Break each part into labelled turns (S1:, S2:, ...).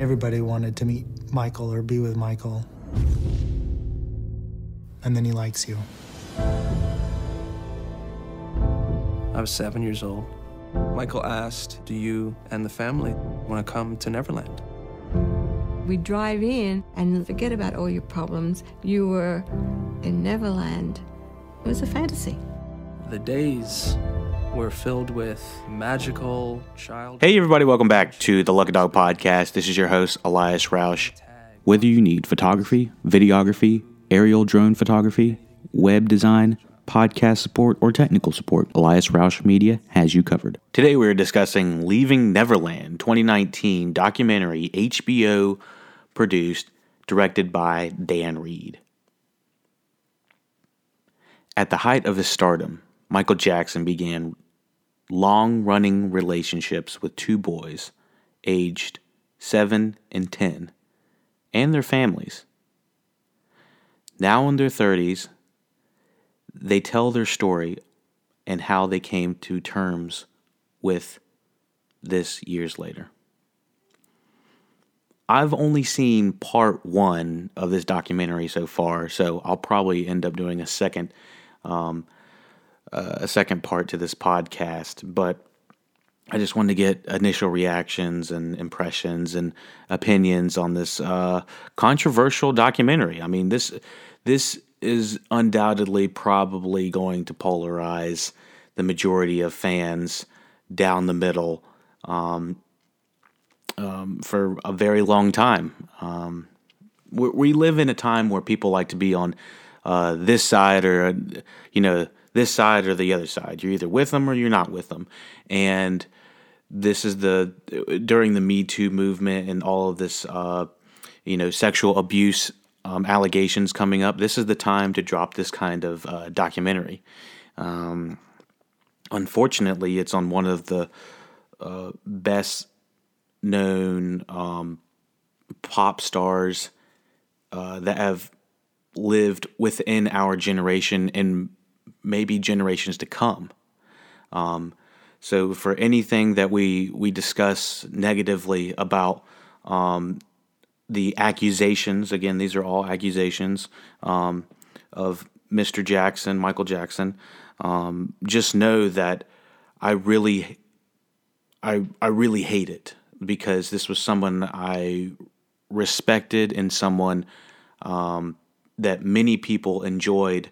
S1: Everybody wanted to meet Michael or be with Michael. And then he likes you.
S2: I was seven years old. Michael asked, Do you and the family want to come to Neverland?
S3: We drive in and forget about all your problems. You were in Neverland. It was a fantasy.
S2: The days were filled with magical child.
S4: Hey, everybody, welcome back to the Lucky Dog Podcast. This is your host, Elias Roush. Whether you need photography, videography, aerial drone photography, web design, podcast support, or technical support, Elias Roush Media has you covered. Today, we're discussing Leaving Neverland 2019 documentary HBO produced, directed by Dan Reed. At the height of his stardom, Michael Jackson began long running relationships with two boys, aged 7 and 10, and their families. Now in their 30s, they tell their story and how they came to terms with this years later. I've only seen part one of this documentary so far, so I'll probably end up doing a second, um, uh, a second part to this podcast. But I just wanted to get initial reactions and impressions and opinions on this uh, controversial documentary. I mean this this is undoubtedly probably going to polarize the majority of fans down the middle um, um, for a very long time. Um, we, we, live in a time where people like to be on uh, this side or, you know, this side or the other side. You're either with them or you're not with them. And this is the, during the Me Too movement and all of this, uh, you know, sexual abuse um, allegations coming up, this is the time to drop this kind of uh, documentary. Um, unfortunately, it's on one of the uh, best known um, pop stars uh, that have lived within our generation and maybe generations to come. Um, so, for anything that we we discuss negatively about um, the accusations, again, these are all accusations um, of Mr. Jackson, Michael Jackson. Um, just know that I really, I I really hate it because this was someone I respected and someone um, that many people enjoyed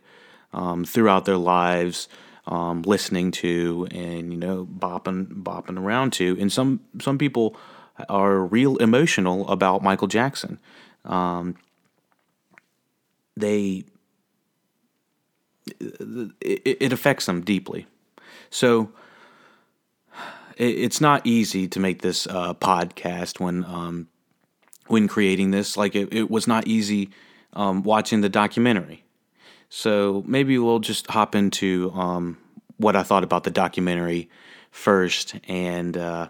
S4: um, throughout their lives, um, listening to and you know bopping bopping around to. And some some people are real emotional about Michael Jackson. Um, they it, it affects them deeply. So it's not easy to make this uh, podcast when um, when creating this. Like it, it was not easy um, watching the documentary. So maybe we'll just hop into um, what I thought about the documentary first, and uh,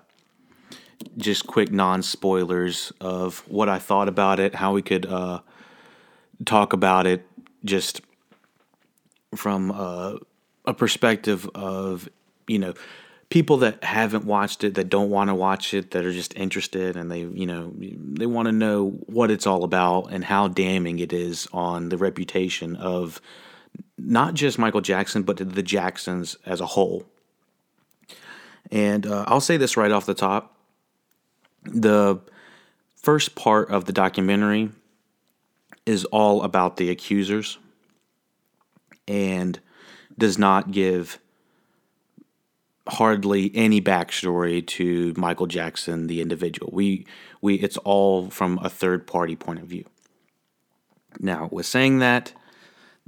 S4: just quick non spoilers of what I thought about it, how we could uh, talk about it, just from uh, a perspective of you know people that haven't watched it, that don't want to watch it, that are just interested and they, you know, they want to know what it's all about and how damning it is on the reputation of not just Michael Jackson, but the Jacksons as a whole. And uh, I'll say this right off the top. The first part of the documentary is all about the accusers and does not give hardly any backstory to Michael Jackson, the individual. We we it's all from a third party point of view. Now, with saying that,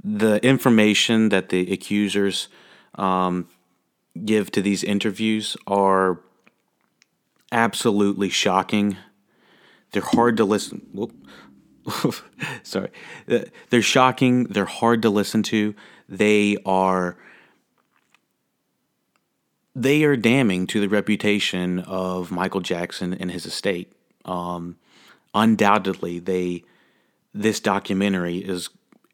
S4: the information that the accusers um, give to these interviews are absolutely shocking. They're hard to listen. Whoop. Sorry, they're shocking. They're hard to listen to. They are they are damning to the reputation of Michael Jackson and his estate. Um, undoubtedly, they this documentary is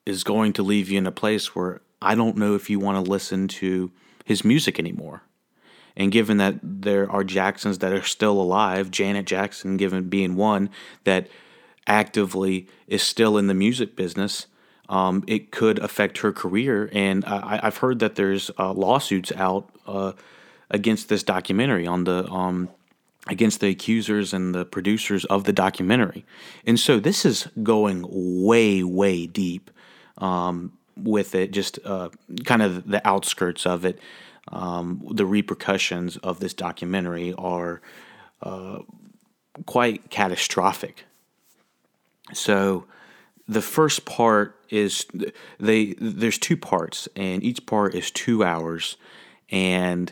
S4: is going to leave you in a place where I don't know if you want to listen to his music anymore. And given that there are Jacksons that are still alive, Janet Jackson, given being one that actively is still in the music business, um, it could affect her career. And I, I've heard that there's uh, lawsuits out uh, against this documentary on the um, against the accusers and the producers of the documentary. And so this is going way, way deep um, with it, just uh, kind of the outskirts of it. Um, the repercussions of this documentary are uh, quite catastrophic. So the first part is they there's two parts and each part is 2 hours and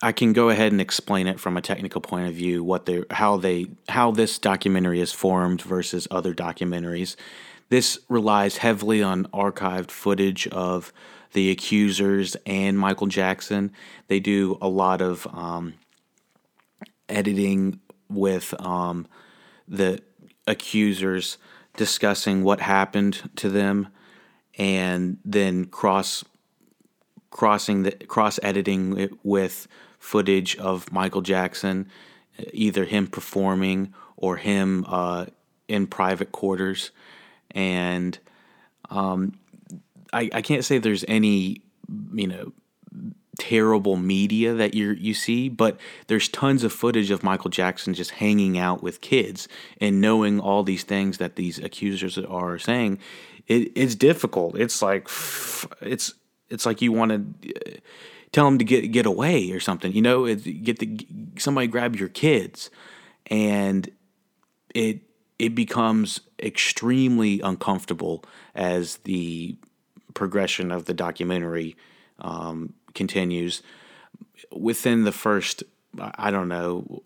S4: I can go ahead and explain it from a technical point of view what they how they how this documentary is formed versus other documentaries. This relies heavily on archived footage of the accusers and Michael Jackson. They do a lot of um, editing with um, the accusers discussing what happened to them and then cross crossing the cross editing it with footage of Michael Jackson, either him performing or him uh, in private quarters. And um, I, I can't say there's any, you know, terrible media that you you see, but there's tons of footage of Michael Jackson just hanging out with kids and knowing all these things that these accusers are saying. It, it's difficult. It's like it's it's like you want to tell them to get get away or something. You know, get the somebody grab your kids, and it it becomes extremely uncomfortable as the progression of the documentary um, continues. Within the first, I don't know,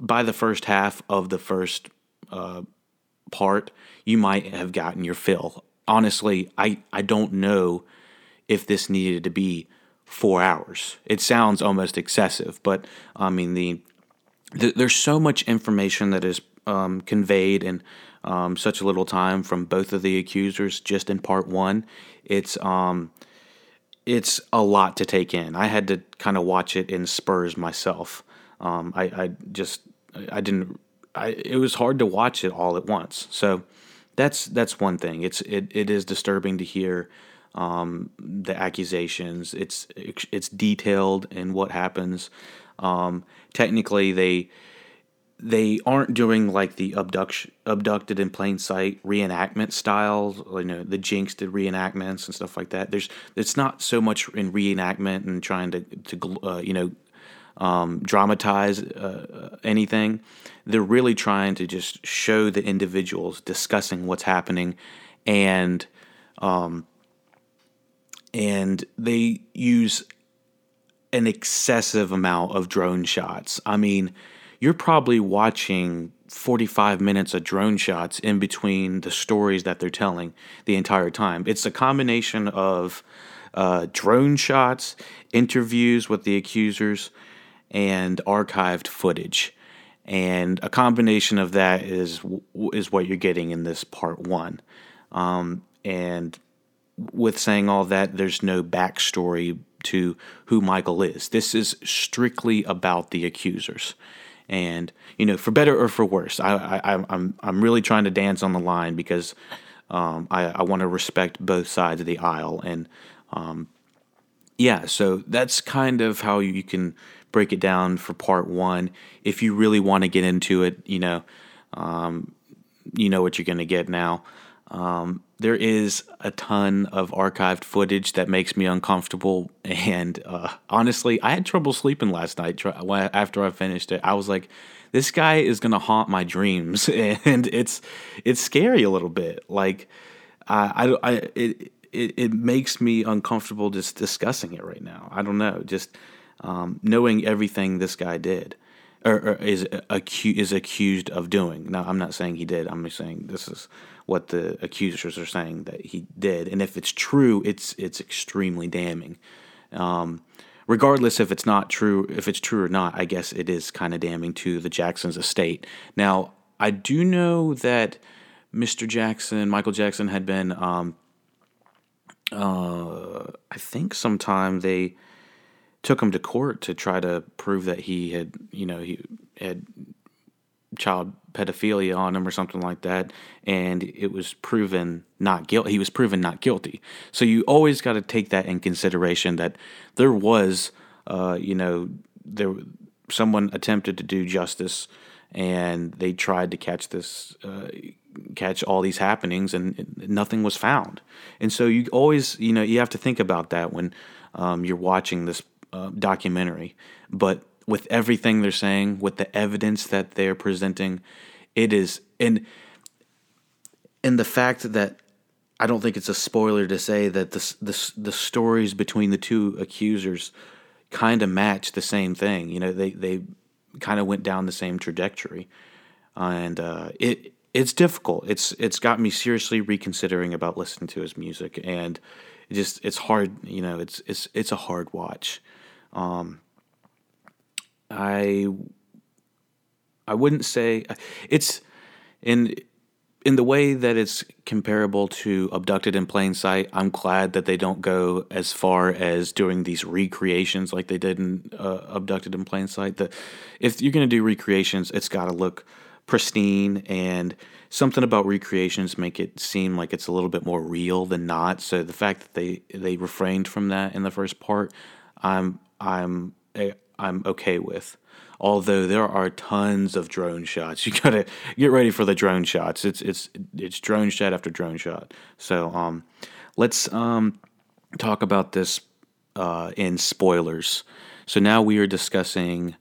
S4: by the first half of the first uh, part, you might have gotten your fill. Honestly, I, I don't know if this needed to be four hours. It sounds almost excessive, but I mean the, the there's so much information that is um, conveyed in um, such a little time from both of the accusers just in part one. It's um, it's a lot to take in. I had to kind of watch it in spurs myself. Um, I, I just I didn't. I, it was hard to watch it all at once. So that's that's one thing. It's it, it is disturbing to hear um, the accusations. It's it's detailed in what happens. Um, technically, they they aren't doing like the abduction abducted in plain sight reenactment styles you know the jinx did reenactments and stuff like that there's it's not so much in reenactment and trying to to uh, you know um, dramatize uh, anything they're really trying to just show the individuals discussing what's happening and um, and they use an excessive amount of drone shots. I mean, you're probably watching 45 minutes of drone shots in between the stories that they're telling the entire time. It's a combination of uh, drone shots, interviews with the accusers, and archived footage. And a combination of that is is what you're getting in this part one. Um, and with saying all that, there's no backstory to who Michael is. This is strictly about the accusers, and you know, for better or for worse, I, I, am I'm I'm really trying to dance on the line because um, I, I want to respect both sides of the aisle, and um, yeah, so that's kind of how you can break it down for part one. If you really want to get into it, you know, um, you know what you're going to get now. Um, there is a ton of archived footage that makes me uncomfortable, and uh, honestly, I had trouble sleeping last night after I finished it. I was like, "This guy is gonna haunt my dreams," and it's it's scary a little bit. Like, I, I, I it, it it makes me uncomfortable just discussing it right now. I don't know, just um, knowing everything this guy did or, or is accused is accused of doing. Now, I'm not saying he did. I'm just saying this is what the accusers are saying that he did, and if it's true, it's it's extremely damning. Um, regardless if it's not true, if it's true or not, I guess it is kind of damning to the Jacksons' estate. Now, I do know that Mr. Jackson, Michael Jackson, had been, um, uh, I think, sometime they took him to court to try to prove that he had, you know, he had child pedophilia on him or something like that, and it was proven not guilty. He was proven not guilty. So you always got to take that in consideration that there was, uh, you know, there someone attempted to do justice, and they tried to catch this. Uh, catch all these happenings and nothing was found and so you always you know you have to think about that when um, you're watching this uh, documentary but with everything they're saying, with the evidence that they're presenting, it is and and the fact that I don't think it's a spoiler to say that the the, the stories between the two accusers kind of match the same thing. You know, they they kind of went down the same trajectory, and uh, it it's difficult. It's it's got me seriously reconsidering about listening to his music, and just it's hard. You know, it's it's it's a hard watch. Um, I I wouldn't say it's in in the way that it's comparable to Abducted in Plain Sight. I'm glad that they don't go as far as doing these recreations like they did in uh, Abducted in Plain Sight. If you're going to do recreations, it's got to look pristine and something about recreations make it seem like it's a little bit more real than not. So the fact that they they refrained from that in the first part, I'm I'm I'm okay with. Although there are tons of drone shots, you gotta get ready for the drone shots. It's it's it's drone shot after drone shot. So um, let's um talk about this uh, in spoilers. So now we are discussing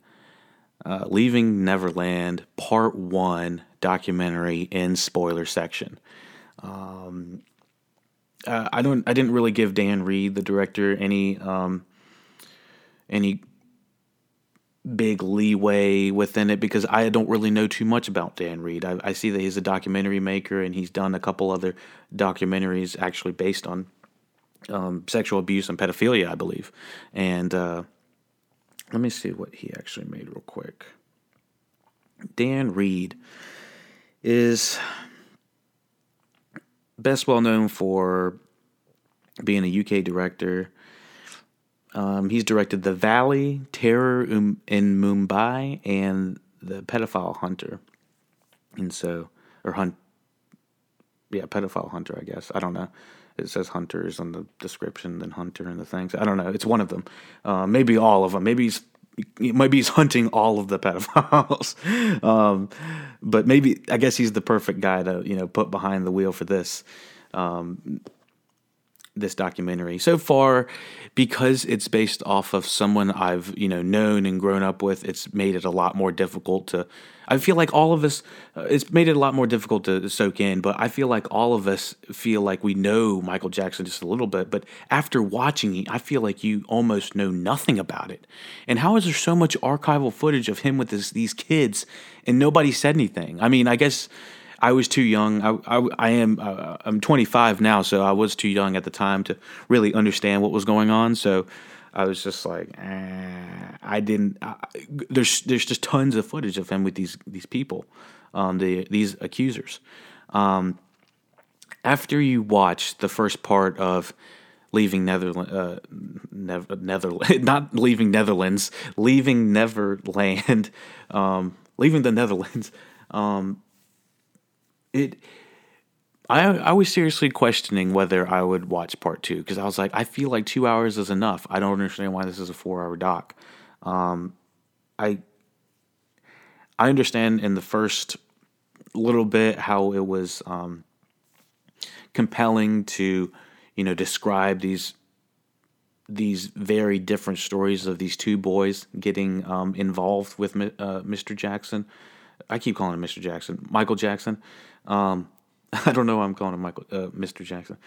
S4: uh, Leaving Neverland Part One documentary in spoiler section. Um, uh, I don't. I didn't really give Dan Reed, the director, any um, any big leeway within it because I don't really know too much about Dan Reed. I, I, see that he's a documentary maker and he's done a couple other documentaries actually based on um, sexual abuse and pedophilia, I believe. And uh, let me see what he actually made real quick. Dan Reed is best well known for being a UK director um, he's directed The Valley, Terror in Mumbai, and The Pedophile Hunter. And so, or Hunt, yeah, Pedophile Hunter, I guess. I don't know. It says Hunters on the description, then Hunter and the things. I don't know. It's one of them. Uh, maybe all of them. Maybe he's maybe he's hunting all of the pedophiles. um, but maybe I guess he's the perfect guy to you know put behind the wheel for this. Um, this documentary so far because it's based off of someone I've you know known and grown up with. It's made it a lot more difficult to. I feel like all of us. Uh, it's made it a lot more difficult to soak in. But I feel like all of us feel like we know Michael Jackson just a little bit. But after watching it, I feel like you almost know nothing about it. And how is there so much archival footage of him with this, these kids and nobody said anything? I mean, I guess I was too young. I, I, I am uh, I'm 25 now, so I was too young at the time to really understand what was going on. So I was just like, eh, I didn't. I, there's there's just tons of footage of him with these these people, um, the these accusers. Um, after you watch the first part of leaving Netherlands, uh, Netherlands, not leaving Netherlands, leaving Neverland, um, leaving the Netherlands. Um, it I I was seriously questioning whether I would watch part two because I was like, I feel like two hours is enough. I don't understand why this is a four hour doc. Um, I I understand in the first little bit how it was um, compelling to you know describe these these very different stories of these two boys getting um, involved with uh, Mr. Jackson. I keep calling him Mr. Jackson, Michael Jackson. Um, I don't know why I'm calling him Michael, uh, Mr. Jackson,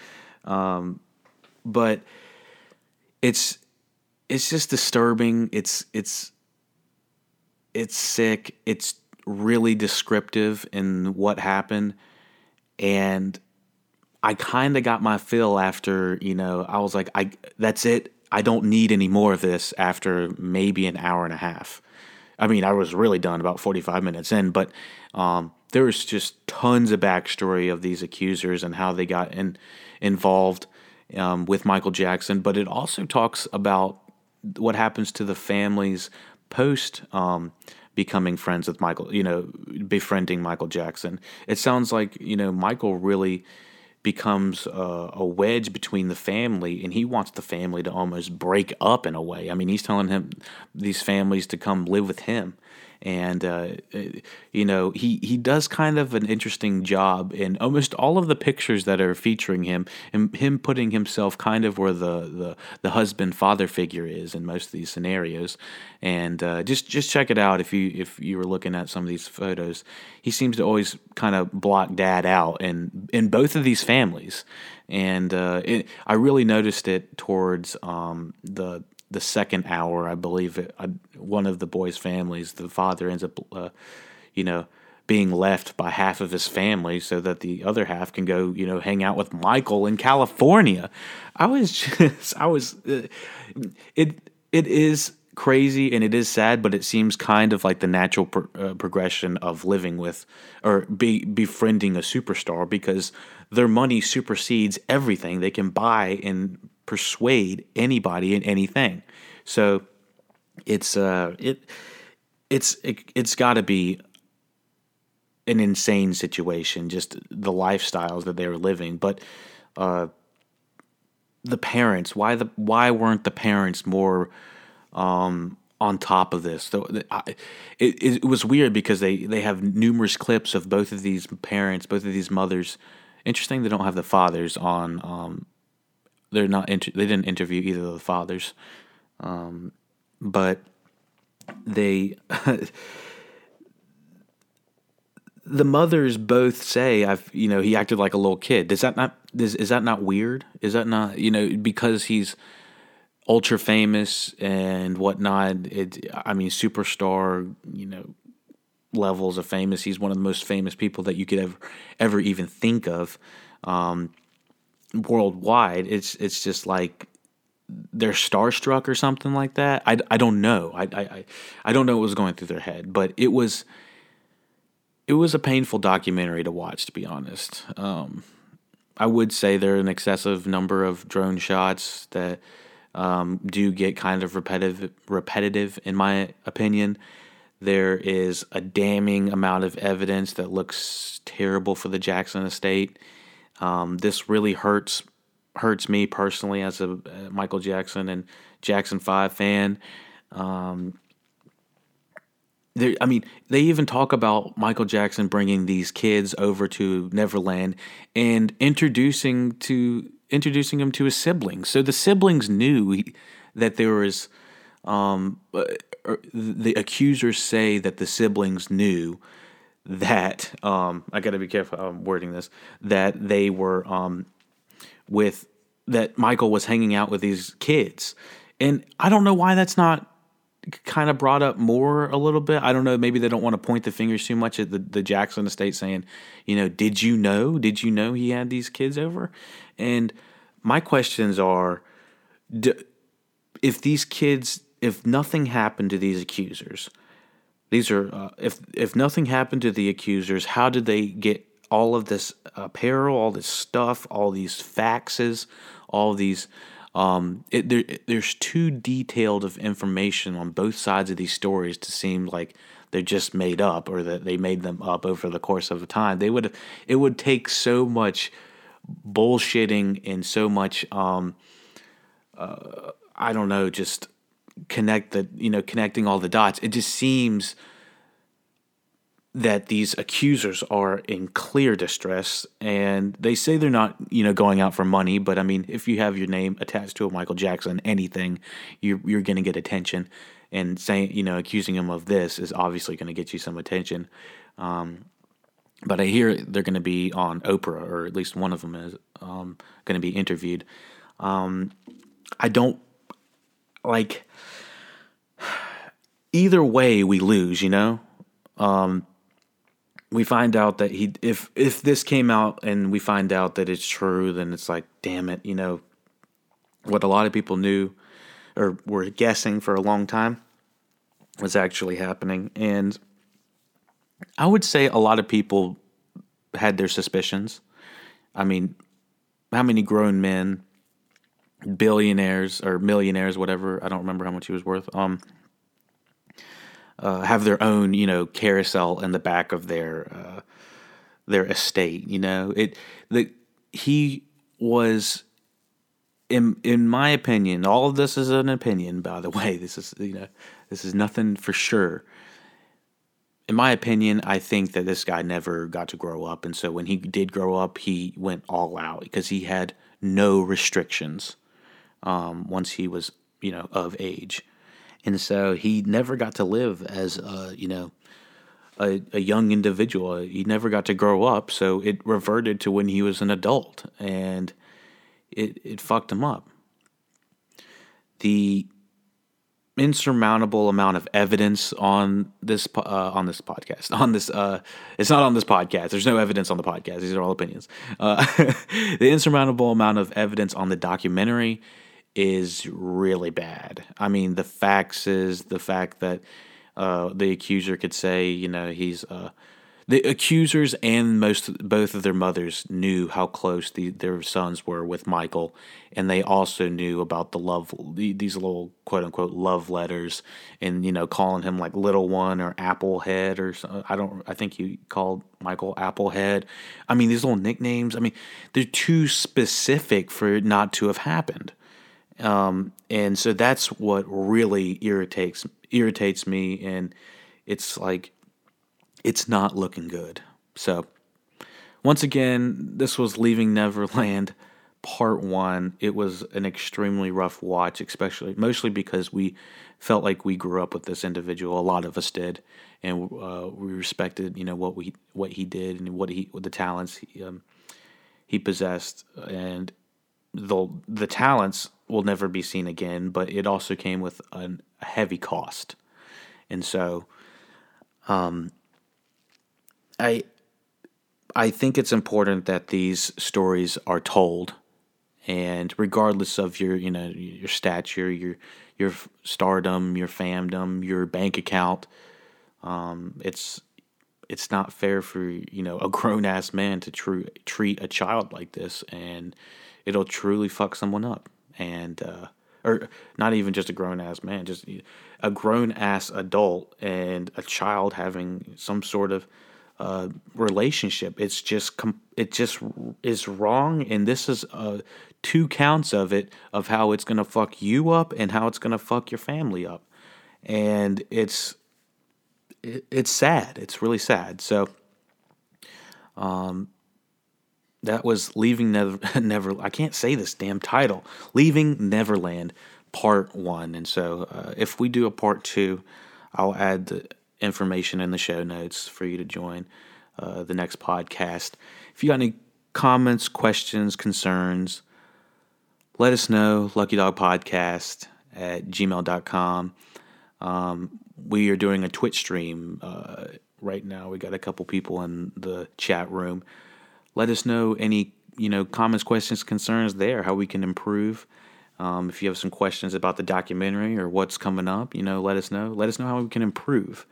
S4: um, but it's it's just disturbing. It's it's it's sick. It's really descriptive in what happened, and I kind of got my fill after you know I was like I that's it. I don't need any more of this after maybe an hour and a half. I mean, I was really done about 45 minutes in, but um, there's just tons of backstory of these accusers and how they got in, involved um, with Michael Jackson. But it also talks about what happens to the families post um, becoming friends with Michael, you know, befriending Michael Jackson. It sounds like, you know, Michael really becomes a, a, wedge between the family and he wants the family to almost break up in a way. I mean, he's telling him these families to come live with him and uh, you know he he does kind of an interesting job in almost all of the pictures that are featuring him and him putting himself kind of where the the, the husband father figure is in most of these scenarios. And uh, just just check it out if you if you were looking at some of these photos. He seems to always kind of block dad out in in both of these families. And uh, it, I really noticed it towards um, the the second hour, I believe it, I, one of the boys' families, the father ends up, uh, you know, being left by half of his family so that the other half can go, you know, hang out with Michael in California. I was just, I was, uh, it, it is crazy and it is sad, but it seems kind of like the natural pro- uh, progression of living with or be, befriending a superstar because their money supersedes everything they can buy and persuade anybody in anything. So it's uh it it's it, it's got to be an insane situation just the lifestyles that they were living. But uh the parents why the why weren't the parents more um on top of this? So I, it, it was weird because they they have numerous clips of both of these parents both of these mothers. Interesting they don't have the fathers on um they're not inter- they didn't interview either of the fathers, um, but they the mothers both say I've you know he acted like a little kid. Does that not is is that not weird? Is that not you know because he's ultra famous and whatnot? It I mean superstar you know levels of famous. He's one of the most famous people that you could ever ever even think of. Um, worldwide. It's it's just like they're starstruck or something like that. I, I don't know. I, I I don't know what was going through their head, but it was it was a painful documentary to watch. To be honest, um, I would say there are an excessive number of drone shots that um, do get kind of repetitive. Repetitive, in my opinion. There is a damning amount of evidence that looks terrible for the Jackson estate. Um, this really hurts hurts me personally as a, Michael Jackson and Jackson Five fan. Um, I mean, they even talk about Michael Jackson bringing these kids over to Neverland and introducing to introducing them to his siblings. So the siblings knew that there was. Um, uh, er, the accusers say that the siblings knew that um, I got to be careful I'm wording this that they were um, with that Michael was hanging out with these kids, and I don't know why that's not kind of brought up more a little bit. I don't know. Maybe they don't want to point the fingers too much at the, the Jackson estate, saying, you know, did you know? Did you know he had these kids over? And my questions are, do, if these kids, if nothing happened to these accusers these are uh, if if nothing happened to the accusers, how did they get all of this apparel, all this stuff, all these faxes, all these? Um, it, there, there's too detailed of information on both sides of these stories to seem like they're just made up or that they made them up over the course of time. They would it would take so much bullshitting and so much um, uh, I don't know, just connect the you know connecting all the dots. It just seems that these accusers are in clear distress and they say they're not you know going out for money but i mean if you have your name attached to a michael jackson anything you're, you're going to get attention. And saying you know accusing him of this is obviously going to get you some attention. Um, but i hear they're going to be on oprah or at least one of them is um, going to be interviewed. Um, i don't like either way we lose, you know? Um, we find out that he if if this came out and we find out that it's true, then it's like, damn it, you know, what a lot of people knew or were guessing for a long time was actually happening. And I would say a lot of people had their suspicions. I mean, how many grown men billionaires or millionaires, whatever. I don't remember how much he was worth. Um, uh, have their own, you know, carousel in the back of their uh, their estate. You know, it the he was in in my opinion. All of this is an opinion, by the way. This is you know, this is nothing for sure. In my opinion, I think that this guy never got to grow up, and so when he did grow up, he went all out because he had no restrictions um, once he was you know of age and so he never got to live as a, you know a, a young individual. He never got to grow up, so it reverted to when he was an adult, and it it fucked him up. The insurmountable amount of evidence on this uh, on this podcast on this uh, it's not on this podcast there's no evidence on the podcast these are all opinions uh, the insurmountable amount of evidence on the documentary is really bad. I mean, the facts is the fact that uh, the accuser could say, you know, he's uh, the accusers and most both of their mothers knew how close the, their sons were with Michael, and they also knew about the love these little quote unquote love letters, and you know, calling him like little one or Applehead or something. I don't. I think he called Michael Applehead. I mean, these little nicknames. I mean, they're too specific for it not to have happened. Um, and so that's what really irritates irritates me, and it's like it's not looking good. So once again, this was Leaving Neverland part one. It was an extremely rough watch, especially mostly because we felt like we grew up with this individual. A lot of us did, and uh, we respected, you know, what we what he did and what he what the talents he, um, he possessed, and the the talents will never be seen again, but it also came with an, a heavy cost. And so um, I I think it's important that these stories are told and regardless of your you know your stature, your your stardom, your famdom, your bank account, um, it's it's not fair for you know a grown ass man to tr- treat a child like this, and it'll truly fuck someone up and uh, or not even just a grown ass man, just a grown ass adult and a child having some sort of uh, relationship. It's just it just is wrong, and this is uh, two counts of it of how it's gonna fuck you up and how it's gonna fuck your family up, and it's it, it's sad. It's really sad. So, um, that was Leaving Never, Never I can't say this damn title. Leaving Neverland Part 1. And so uh, if we do a part 2, I'll add the information in the show notes for you to join uh, the next podcast. If you got any comments, questions, concerns, let us know. Lucky Dog Podcast at gmail.com. Um, we are doing a Twitch stream uh, right now. We got a couple people in the chat room let us know any you know comments, questions, concerns there, how we can improve. Um, if you have some questions about the documentary or what's coming up, you know, let us know. Let us know how we can improve.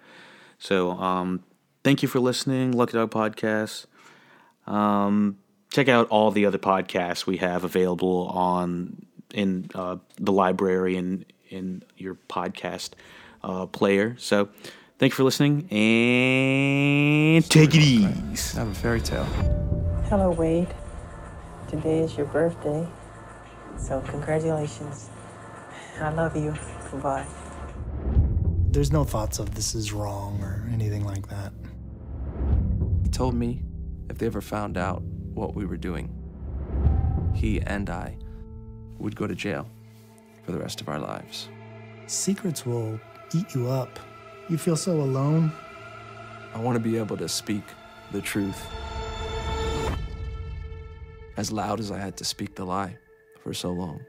S4: So, um, thank you for listening, Lucky Dog Podcast. Um, check out all the other podcasts we have available on in uh, the library and in your podcast uh, player. So, thank you for listening and take it easy.
S2: I have a fairy tale.
S5: Hello, Wade. Today is your birthday, so congratulations. I love you. Goodbye.
S1: There's no thoughts of this is wrong or anything like that.
S2: He told me if they ever found out what we were doing, he and I would go to jail for the rest of our lives.
S1: Secrets will eat you up. You feel so alone.
S2: I want to be able to speak the truth as loud as I had to speak the lie for so long.